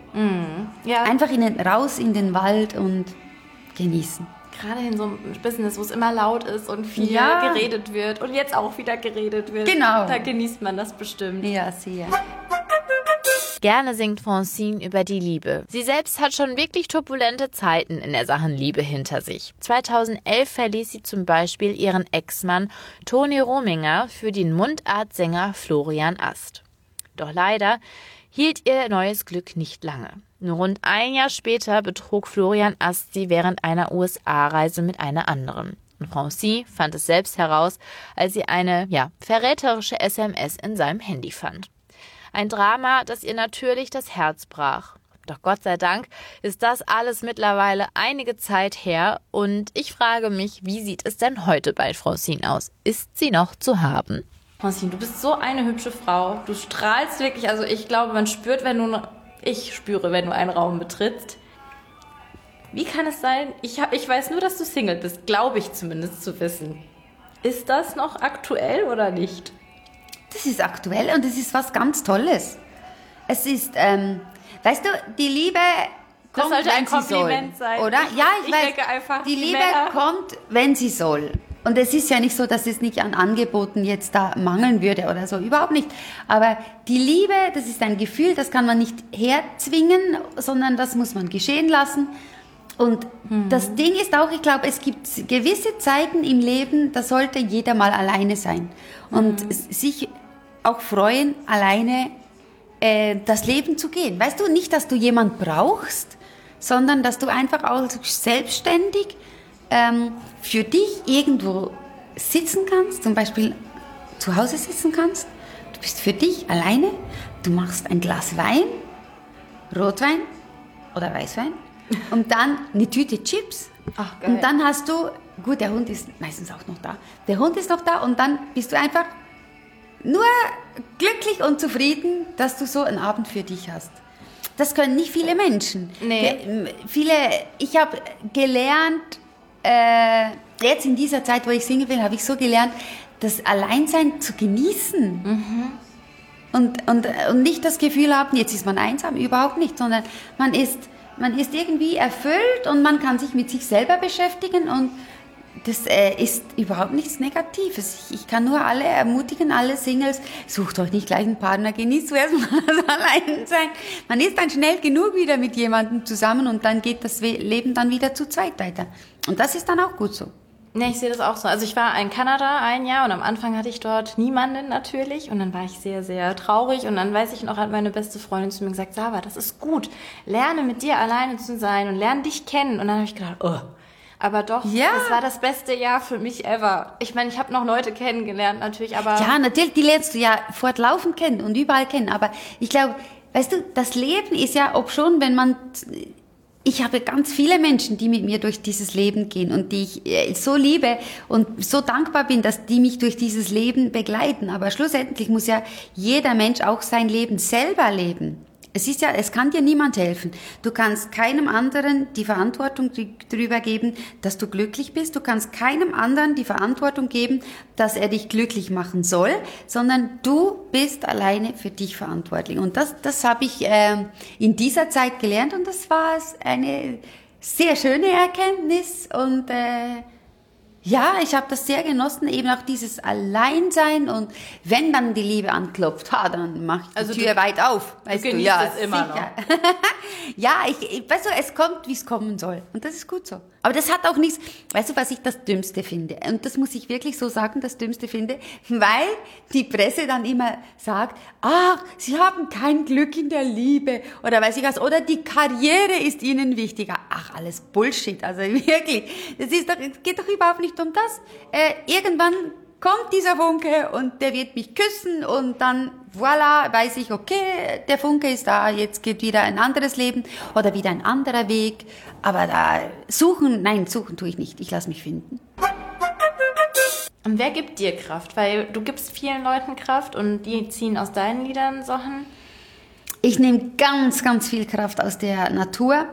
[SPEAKER 3] ja,
[SPEAKER 2] Einfach in den, raus in den Wald und genießen.
[SPEAKER 3] Gerade in so einem Business, wo es immer laut ist und viel
[SPEAKER 2] Ja.
[SPEAKER 3] geredet wird und jetzt auch wieder geredet wird.
[SPEAKER 2] Genau.
[SPEAKER 3] Da genießt man das bestimmt.
[SPEAKER 2] Ja, sehr.
[SPEAKER 3] Gerne singt Francine über die Liebe. Sie selbst hat schon wirklich turbulente Zeiten in der Sachen Liebe hinter sich. 2011 verließ sie zum Beispiel ihren Ex-Mann Toni Rominger für den Mundartsänger Florian Ast. Doch leider hielt ihr neues Glück nicht lange. Rund ein Jahr später betrug Florian Ast sie während einer USA-Reise mit einer anderen. Und Francine fand es selbst heraus, als sie eine, ja, verräterische SMS in seinem Handy fand. Ein Drama, das ihr natürlich das Herz brach. Doch Gott sei Dank ist das alles mittlerweile einige Zeit her und ich frage mich, wie sieht es denn heute bei Francine aus? Ist sie noch zu haben? Francine, du bist so eine hübsche Frau. Du strahlst wirklich, also ich glaube, man spürt, wenn du, ich spüre, wenn du einen Raum betrittst. Wie kann es sein? Ich, hab, ich weiß nur, dass du Single bist, glaube ich zumindest zu wissen. Ist das noch aktuell oder nicht?
[SPEAKER 2] Das ist aktuell und es ist was ganz Tolles. Es ist, ähm, weißt du, die Liebe
[SPEAKER 3] Das
[SPEAKER 2] kommt,
[SPEAKER 3] sollte
[SPEAKER 2] wenn
[SPEAKER 3] ein
[SPEAKER 2] sie
[SPEAKER 3] Kompliment
[SPEAKER 2] soll,
[SPEAKER 3] sein.
[SPEAKER 2] oder? Ja, ich,
[SPEAKER 3] ich
[SPEAKER 2] weiß.
[SPEAKER 3] einfach,
[SPEAKER 2] die
[SPEAKER 3] die
[SPEAKER 2] Liebe
[SPEAKER 3] Männer-
[SPEAKER 2] kommt, wenn sie soll. Und es ist ja nicht so, dass es nicht an Angeboten jetzt da mangeln würde oder so, überhaupt nicht. Aber die Liebe, das ist ein Gefühl, das kann man nicht herzwingen, sondern das muss man geschehen lassen. Und
[SPEAKER 3] Mhm.
[SPEAKER 2] das Ding ist auch, ich glaube, es gibt gewisse Zeiten im Leben, da sollte jeder mal alleine sein und
[SPEAKER 3] Mhm.
[SPEAKER 2] sich auch freuen, alleine äh, das Leben zu gehen. Weißt du, nicht, dass du jemand brauchst, sondern dass du einfach auch selbstständig ähm, für dich irgendwo sitzen kannst, zum Beispiel zu Hause sitzen kannst. Du bist für dich alleine, du machst ein Glas Wein, Rotwein oder Weißwein und dann eine Tüte Chips.
[SPEAKER 3] Ach,
[SPEAKER 2] und dann hast du, gut, der Hund ist meistens auch noch da. Der Hund ist noch da und dann bist du einfach nur glücklich und zufrieden, dass du so einen Abend für dich hast. Das können nicht viele Menschen.
[SPEAKER 3] Nee.
[SPEAKER 2] Viele, ich habe gelernt, äh, jetzt in dieser Zeit, wo ich Single bin, habe ich so gelernt, das Alleinsein zu genießen. Und, und, und nicht das Gefühl haben, jetzt ist man einsam, überhaupt nicht, sondern man ist, man ist irgendwie erfüllt und man kann sich mit sich selber beschäftigen und das äh, ist überhaupt nichts Negatives. Ich, ich kann nur alle ermutigen, alle Singles, sucht euch nicht gleich einen Partner, genießt zuerst mal das Alleinsein. Man ist dann schnell genug wieder mit jemandem zusammen und dann geht das Leben dann wieder zu zweit weiter. Und das ist dann auch gut so.
[SPEAKER 3] Nee, ich sehe das auch so. Also ich war in Kanada ein Jahr und am Anfang hatte ich dort niemanden natürlich und dann war ich sehr, sehr traurig und dann weiß ich noch, hat meine beste Freundin zu mir gesagt, Saba, das ist gut, lerne mit dir alleine zu sein und lerne dich kennen und dann habe ich gedacht, oh, aber doch, ja. das war das beste Jahr für mich ever. Ich meine, ich habe noch Leute kennengelernt natürlich, aber...
[SPEAKER 2] Ja, natürlich, die lernst du ja fortlaufend kennen und überall kennen, aber ich glaube, weißt du, das Leben ist ja, ob schon, wenn man ich habe ganz viele Menschen, die mit mir durch dieses Leben gehen und die ich äh, so liebe und so dankbar bin, dass die mich durch dieses Leben begleiten. Aber schlussendlich muss ja jeder Mensch auch sein Leben selber leben. Es ist ja, es kann dir niemand helfen. Du kannst keinem anderen die Verantwortung darüber geben, dass du glücklich bist. Du kannst keinem anderen die Verantwortung geben, dass er dich glücklich machen soll, sondern du bist alleine für dich verantwortlich. Und das, das habe ich äh, in dieser Zeit gelernt und das war eine sehr schöne Erkenntnis und äh, ja, ich habe das sehr genossen, eben auch dieses Alleinsein und wenn dann die Liebe anklopft, ha, dann mach ich also die Tür du, weit auf.
[SPEAKER 3] Weißt du, du ja, das immer sicher. noch.
[SPEAKER 2] ja, ich, ich, weißt du, es kommt, wie es kommen soll und das ist gut so. Aber das hat auch nichts, weißt du, was ich das Dümmste finde? Und das muss ich wirklich so sagen, das Dümmste finde, weil die Presse dann immer sagt, ach, sie haben kein Glück in der Liebe oder weiß ich was, oder die Karriere ist ihnen wichtiger. Ach, alles Bullshit, also wirklich. Es geht doch überhaupt nicht um das. Äh, irgendwann kommt dieser Funke und der wird mich küssen und dann voilà, weiß ich, okay, der Funke ist da, jetzt geht wieder ein anderes Leben oder wieder ein anderer Weg. Aber da suchen, nein, suchen tue ich nicht. Ich lasse mich finden.
[SPEAKER 3] Und wer gibt dir Kraft? Weil du gibst vielen Leuten Kraft und die ziehen aus deinen Liedern Sachen.
[SPEAKER 2] Ich nehme ganz, ganz viel Kraft aus der Natur.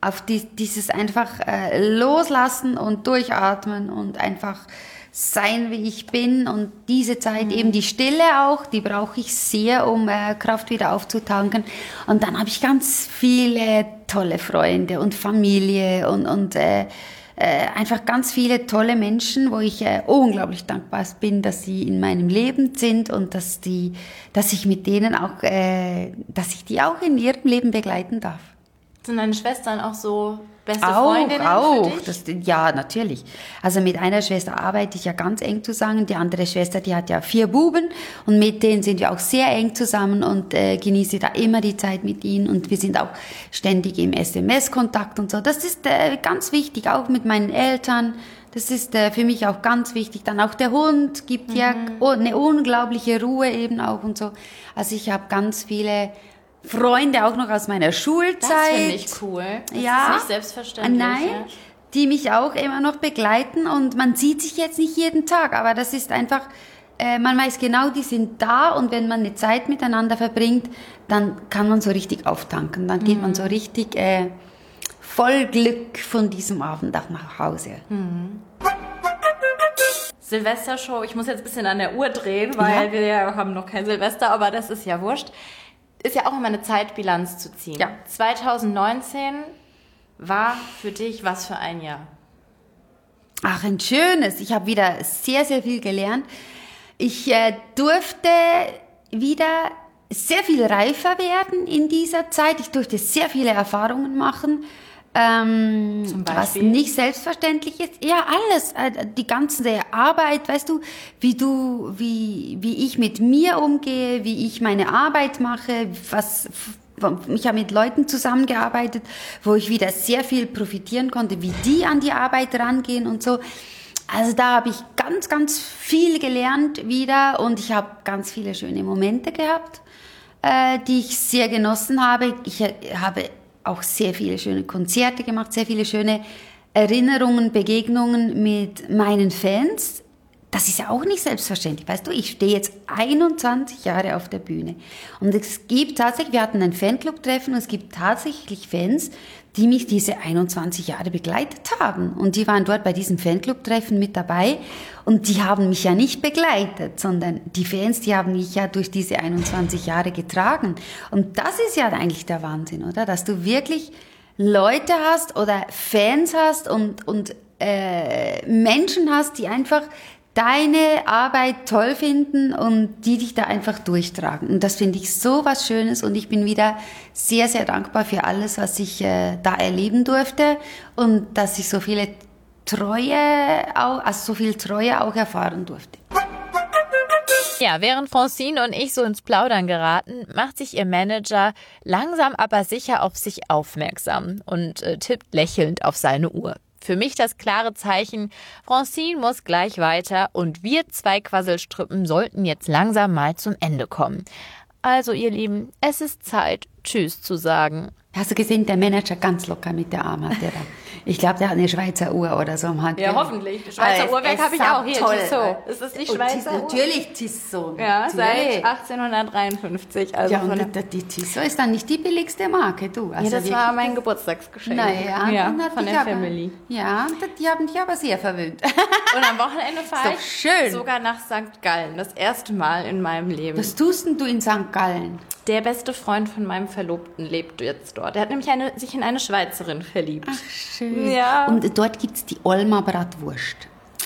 [SPEAKER 2] Auf die, dieses einfach äh, loslassen und durchatmen und einfach sein, wie ich bin. Und diese Zeit, mhm. eben die Stille auch, die brauche ich sehr, um äh, Kraft wieder aufzutanken. Und dann habe ich ganz viele tolle Freunde und Familie und, und äh, äh, einfach ganz viele tolle Menschen, wo ich äh, unglaublich dankbar bin, dass sie in meinem Leben sind und dass die, dass ich mit denen auch, äh, dass ich die auch in ihrem Leben begleiten darf.
[SPEAKER 3] Sind deine Schwestern auch so beste
[SPEAKER 2] auch,
[SPEAKER 3] Freundinnen
[SPEAKER 2] auch. Das, ja, natürlich. Also mit einer Schwester arbeite ich ja ganz eng zusammen. Die andere Schwester, die hat ja vier Buben und mit denen sind wir auch sehr eng zusammen und äh, genieße da immer die Zeit mit ihnen und wir sind auch ständig im SMS-Kontakt und so. Das ist äh, ganz wichtig, auch mit meinen Eltern. Das ist äh, für mich auch ganz wichtig. Dann auch der Hund gibt mhm. ja eine unglaubliche Ruhe eben auch und so. Also ich habe ganz viele Freunde auch noch aus meiner Schulzeit. Das
[SPEAKER 3] finde ich cool. Das ja. ist nicht selbstverständlich.
[SPEAKER 2] Nein. Ja. Die mich auch immer noch begleiten und man sieht sich jetzt nicht jeden Tag, aber das ist einfach, äh, man weiß genau, die sind da und wenn man eine Zeit miteinander verbringt, dann kann man so richtig auftanken. Dann geht mhm. man so richtig äh, voll Glück von diesem Abend auch nach Hause. Mhm.
[SPEAKER 3] Silvestershow, ich muss jetzt ein bisschen an der Uhr drehen, weil ja. wir haben noch kein Silvester, aber das ist ja wurscht ist ja auch immer eine Zeitbilanz zu ziehen. Ja. 2019 war für dich was für ein Jahr?
[SPEAKER 2] Ach, ein schönes. Ich habe wieder sehr, sehr viel gelernt. Ich äh, durfte wieder sehr viel reifer werden in dieser Zeit. Ich durfte sehr viele Erfahrungen machen. Ähm, was nicht selbstverständlich ist. Ja, alles. Äh, die ganze Arbeit, weißt du, wie du, wie, wie ich mit mir umgehe, wie ich meine Arbeit mache, was, ich habe mit Leuten zusammengearbeitet, wo ich wieder sehr viel profitieren konnte, wie die an die Arbeit rangehen und so. Also da habe ich ganz, ganz viel gelernt wieder und ich habe ganz viele schöne Momente gehabt, äh, die ich sehr genossen habe. Ich äh, habe auch sehr viele schöne Konzerte gemacht, sehr viele schöne Erinnerungen, Begegnungen mit meinen Fans. Das ist ja auch nicht selbstverständlich. Weißt du, ich stehe jetzt 21 Jahre auf der Bühne. Und es gibt tatsächlich, wir hatten ein Fanclub-Treffen und es gibt tatsächlich Fans, die mich diese 21 Jahre begleitet haben. Und die waren dort bei diesem Fanclub-Treffen mit dabei. Und die haben mich ja nicht begleitet, sondern die Fans, die haben mich ja durch diese 21 Jahre getragen. Und das ist ja eigentlich der Wahnsinn, oder? Dass du wirklich Leute hast oder Fans hast und, und äh, Menschen hast, die einfach deine Arbeit toll finden und die dich da einfach durchtragen. Und das finde ich so was Schönes und ich bin wieder sehr, sehr dankbar für alles, was ich äh, da erleben durfte und dass ich so viele Treue, auch, also so viel Treue auch erfahren durfte.
[SPEAKER 3] Ja, während Francine und ich so ins Plaudern geraten, macht sich ihr Manager langsam aber sicher auf sich aufmerksam und äh, tippt lächelnd auf seine Uhr. Für mich das klare Zeichen, Francine muss gleich weiter und wir zwei Quasselstrippen sollten jetzt langsam mal zum Ende kommen. Also ihr Lieben, es ist Zeit, Tschüss zu sagen.
[SPEAKER 2] Hast du gesehen, der Manager ganz locker mit der Arm hat der da. Ich glaube, der hat eine Schweizer Uhr oder so am Hand.
[SPEAKER 3] Ja, hoffentlich. Schweizer
[SPEAKER 2] Äh,
[SPEAKER 3] Uhrwerk habe ich auch hier.
[SPEAKER 2] toll
[SPEAKER 3] Tissot. Ist das nicht
[SPEAKER 2] Und
[SPEAKER 3] Schweizer Uhr?
[SPEAKER 2] Natürlich Tissot.
[SPEAKER 3] Ja, seit 1853. Also
[SPEAKER 2] Ja,
[SPEAKER 3] von
[SPEAKER 2] und die, die Tissot ist dann nicht die billigste Marke, du.
[SPEAKER 3] ja,
[SPEAKER 2] Also
[SPEAKER 3] das
[SPEAKER 2] wirklich,
[SPEAKER 3] war mein Geburtstagsgeschenk.
[SPEAKER 2] Naja,
[SPEAKER 3] ja, von der
[SPEAKER 2] aber,
[SPEAKER 3] Family.
[SPEAKER 2] Ja, die haben dich aber sehr verwöhnt.
[SPEAKER 3] Und am Wochenende fahre ich
[SPEAKER 2] schön.
[SPEAKER 3] sogar nach St. Gallen. Das erste Mal in meinem Leben.
[SPEAKER 2] Was tust denn du in St. Gallen?
[SPEAKER 3] der beste Freund von meinem Verlobten lebt jetzt dort. Er hat nämlich eine, sich in eine Schweizerin verliebt.
[SPEAKER 2] Schön.
[SPEAKER 3] Ja.
[SPEAKER 2] Und dort gibt es die Olma Bratwurst.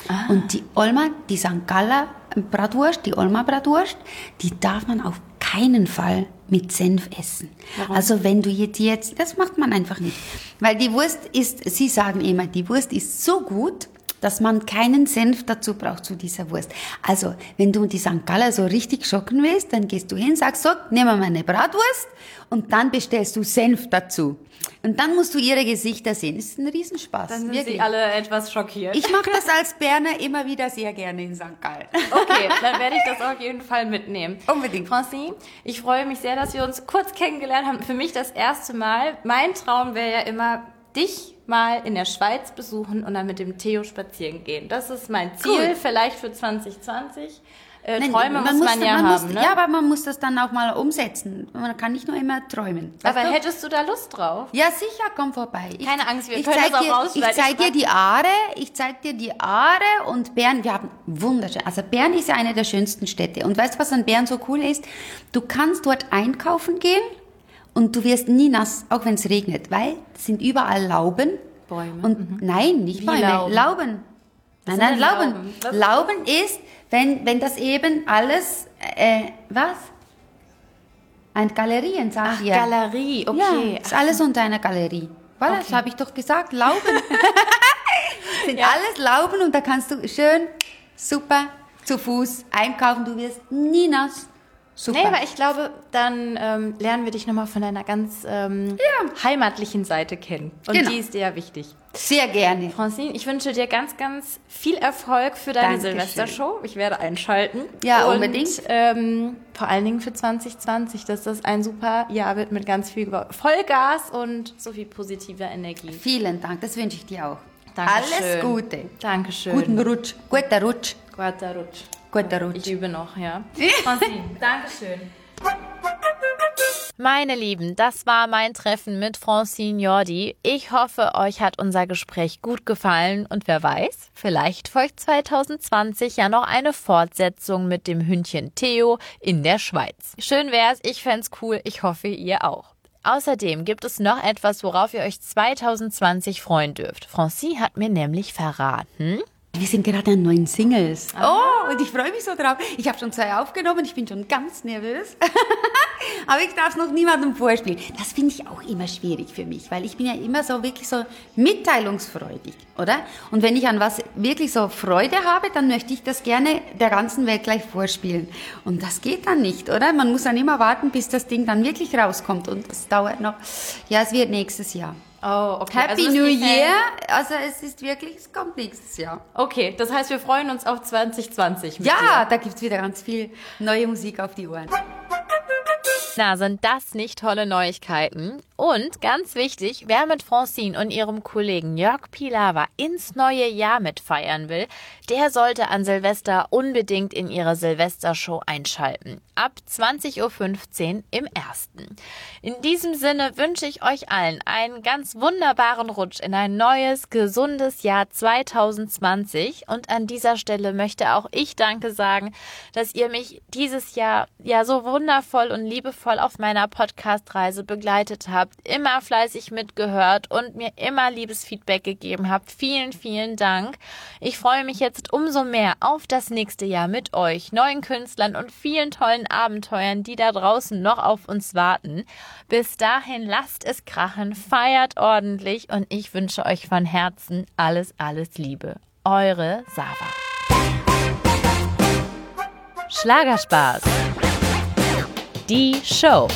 [SPEAKER 3] Ah.
[SPEAKER 2] Und die Olma, die St. Galler Bratwurst, die Olma Bratwurst, die darf man auf keinen Fall mit Senf essen. Also wenn du jetzt, jetzt, das macht man einfach nicht. Weil die Wurst ist, sie sagen immer, die Wurst ist so gut, dass man keinen Senf dazu braucht zu dieser Wurst. Also, wenn du die St. Galler so richtig schocken willst, dann gehst du hin, sagst so, nehmen wir mal eine Bratwurst und dann bestellst du Senf dazu. Und dann musst du ihre Gesichter sehen. Es ist ein Riesenspaß.
[SPEAKER 3] Dann sind
[SPEAKER 2] wirklich.
[SPEAKER 3] sie alle etwas schockiert.
[SPEAKER 2] Ich mache das als Berner immer wieder sehr gerne in St. Gallen.
[SPEAKER 3] Okay, dann werde ich das auf jeden Fall mitnehmen.
[SPEAKER 2] Unbedingt.
[SPEAKER 3] Francine, ich freue mich sehr, dass wir uns kurz kennengelernt haben. Für mich das erste Mal. Mein Traum wäre ja immer, dich mal in der Schweiz besuchen und dann mit dem Theo spazieren gehen. Das ist mein Ziel,
[SPEAKER 2] Cool.
[SPEAKER 3] vielleicht für 2020. Äh,
[SPEAKER 2] Nein,
[SPEAKER 3] Träume muss man ja
[SPEAKER 2] man
[SPEAKER 3] haben,
[SPEAKER 2] muss,
[SPEAKER 3] ne?
[SPEAKER 2] Ja, aber man muss das dann auch mal umsetzen. Man kann nicht nur immer träumen.
[SPEAKER 3] Aber
[SPEAKER 2] du?
[SPEAKER 3] hättest du da Lust drauf?
[SPEAKER 2] Ja, sicher, komm vorbei. Ich,
[SPEAKER 3] Keine Angst, wir
[SPEAKER 2] ich
[SPEAKER 3] können
[SPEAKER 2] zeig
[SPEAKER 3] das auch
[SPEAKER 2] dir,
[SPEAKER 3] rausschneiden.
[SPEAKER 2] Ich zeig
[SPEAKER 3] Ich
[SPEAKER 2] dir die Aare, ich zeig dir die Aare und Bern, wir haben wunderschön. Also Bern ist ja eine der schönsten Städte. Und weißt du, was an Bern so cool ist? Du kannst dort einkaufen gehen und du wirst nie nass, auch wenn es regnet, weil es sind überall Lauben.
[SPEAKER 3] Bäume,
[SPEAKER 2] Und nein, nicht
[SPEAKER 3] Wie
[SPEAKER 2] Bäume,
[SPEAKER 3] Lauben?
[SPEAKER 2] Lauben. Nein, nein, Lauben.
[SPEAKER 3] Lauben?
[SPEAKER 2] Lauben ist, wenn, wenn das eben alles, äh, was? Ein Galerien, sag
[SPEAKER 3] Ach,
[SPEAKER 2] ich ja.
[SPEAKER 3] Galerie, okay.
[SPEAKER 2] Ja, ist alles unter einer Galerie. Voilà, das habe ich doch gesagt, Lauben. sind
[SPEAKER 3] Ja.
[SPEAKER 2] alles Lauben und da kannst du schön, super, zu Fuß einkaufen. Du wirst nie nass. Super.
[SPEAKER 3] Nee, aber ich glaube, dann ähm, lernen wir dich nochmal von deiner ganz ähm, heimatlichen Seite kennen. Und
[SPEAKER 2] Genau.
[SPEAKER 3] die ist dir ja wichtig.
[SPEAKER 2] Sehr gerne.
[SPEAKER 3] Francine, ich wünsche dir ganz, ganz viel Erfolg für deine
[SPEAKER 2] Dankeschön.
[SPEAKER 3] Silvestershow. Ich werde einschalten.
[SPEAKER 2] Ja,
[SPEAKER 3] Und,
[SPEAKER 2] unbedingt.
[SPEAKER 3] Ähm, vor allen Dingen für 2020, dass das ein super Jahr wird mit ganz viel Vollgas und so viel positiver Energie.
[SPEAKER 2] Vielen Dank, das wünsche ich dir auch.
[SPEAKER 3] Dankeschön.
[SPEAKER 2] Alles Gute.
[SPEAKER 3] Dankeschön.
[SPEAKER 2] Guten Rutsch. Guter Rutsch.
[SPEAKER 3] Guter Rutsch.
[SPEAKER 2] Guter Rutsch.
[SPEAKER 3] Ich übe noch, ja. Francine, Dankeschön. Meine Lieben, das war mein Treffen mit Francine Jordi. Ich hoffe, euch hat unser Gespräch gut gefallen und wer weiß, vielleicht folgt 2020 ja noch eine Fortsetzung mit dem Hündchen Theo in der Schweiz. Schön wär's, ich fänd's cool, ich hoffe ihr auch. Außerdem gibt es noch etwas, worauf ihr euch 2020 freuen dürft. Francine hat mir nämlich verraten,
[SPEAKER 2] Wir sind gerade an neuen Singles. Oh, und ich freue mich so drauf. Ich habe schon zwei aufgenommen, ich bin schon ganz nervös. Aber ich darf es noch niemandem vorspielen. Das finde ich auch immer schwierig für mich, weil ich bin ja immer so wirklich so mitteilungsfreudig, oder? Und wenn ich an was wirklich so Freude habe, dann möchte ich das gerne der ganzen Welt gleich vorspielen. Und das geht dann nicht, oder? Man muss dann immer warten, bis das Ding dann wirklich rauskommt. Und das dauert noch. Ja, es wird nächstes Jahr.
[SPEAKER 3] Oh, okay.
[SPEAKER 2] Happy
[SPEAKER 3] Also
[SPEAKER 2] New Year. Also es ist wirklich, es kommt nächstes Jahr.
[SPEAKER 3] Okay, das heißt, wir freuen uns auf 2020 mit
[SPEAKER 2] Ja,
[SPEAKER 3] dir.
[SPEAKER 2] da gibt's wieder ganz viel neue Musik auf die Ohren.
[SPEAKER 3] Na, sind das nicht tolle Neuigkeiten? Und ganz wichtig, wer mit Francine und ihrem Kollegen Jörg Pilawa ins neue Jahr mitfeiern will, der sollte an Silvester unbedingt in ihre Silvestershow einschalten. Ab 20.15 Uhr im ersten. In diesem Sinne wünsche ich euch allen einen ganz wunderbaren Rutsch in ein neues, gesundes Jahr 2020. Und an dieser Stelle möchte auch ich Danke sagen, dass ihr mich dieses Jahr ja so wundervoll und liebevoll
[SPEAKER 1] liebevoll auf meiner Podcast-Reise begleitet habt, immer fleißig mitgehört und mir immer liebes Feedback gegeben habt. Vielen, vielen Dank. Ich freue mich jetzt umso mehr auf das nächste Jahr mit euch, neuen Künstlern und vielen tollen Abenteuern, die da draußen noch auf uns warten. Bis dahin lasst es krachen, feiert ordentlich und ich wünsche euch von Herzen alles, alles Liebe. Eure Sava. Schlagerspaß. Die Show.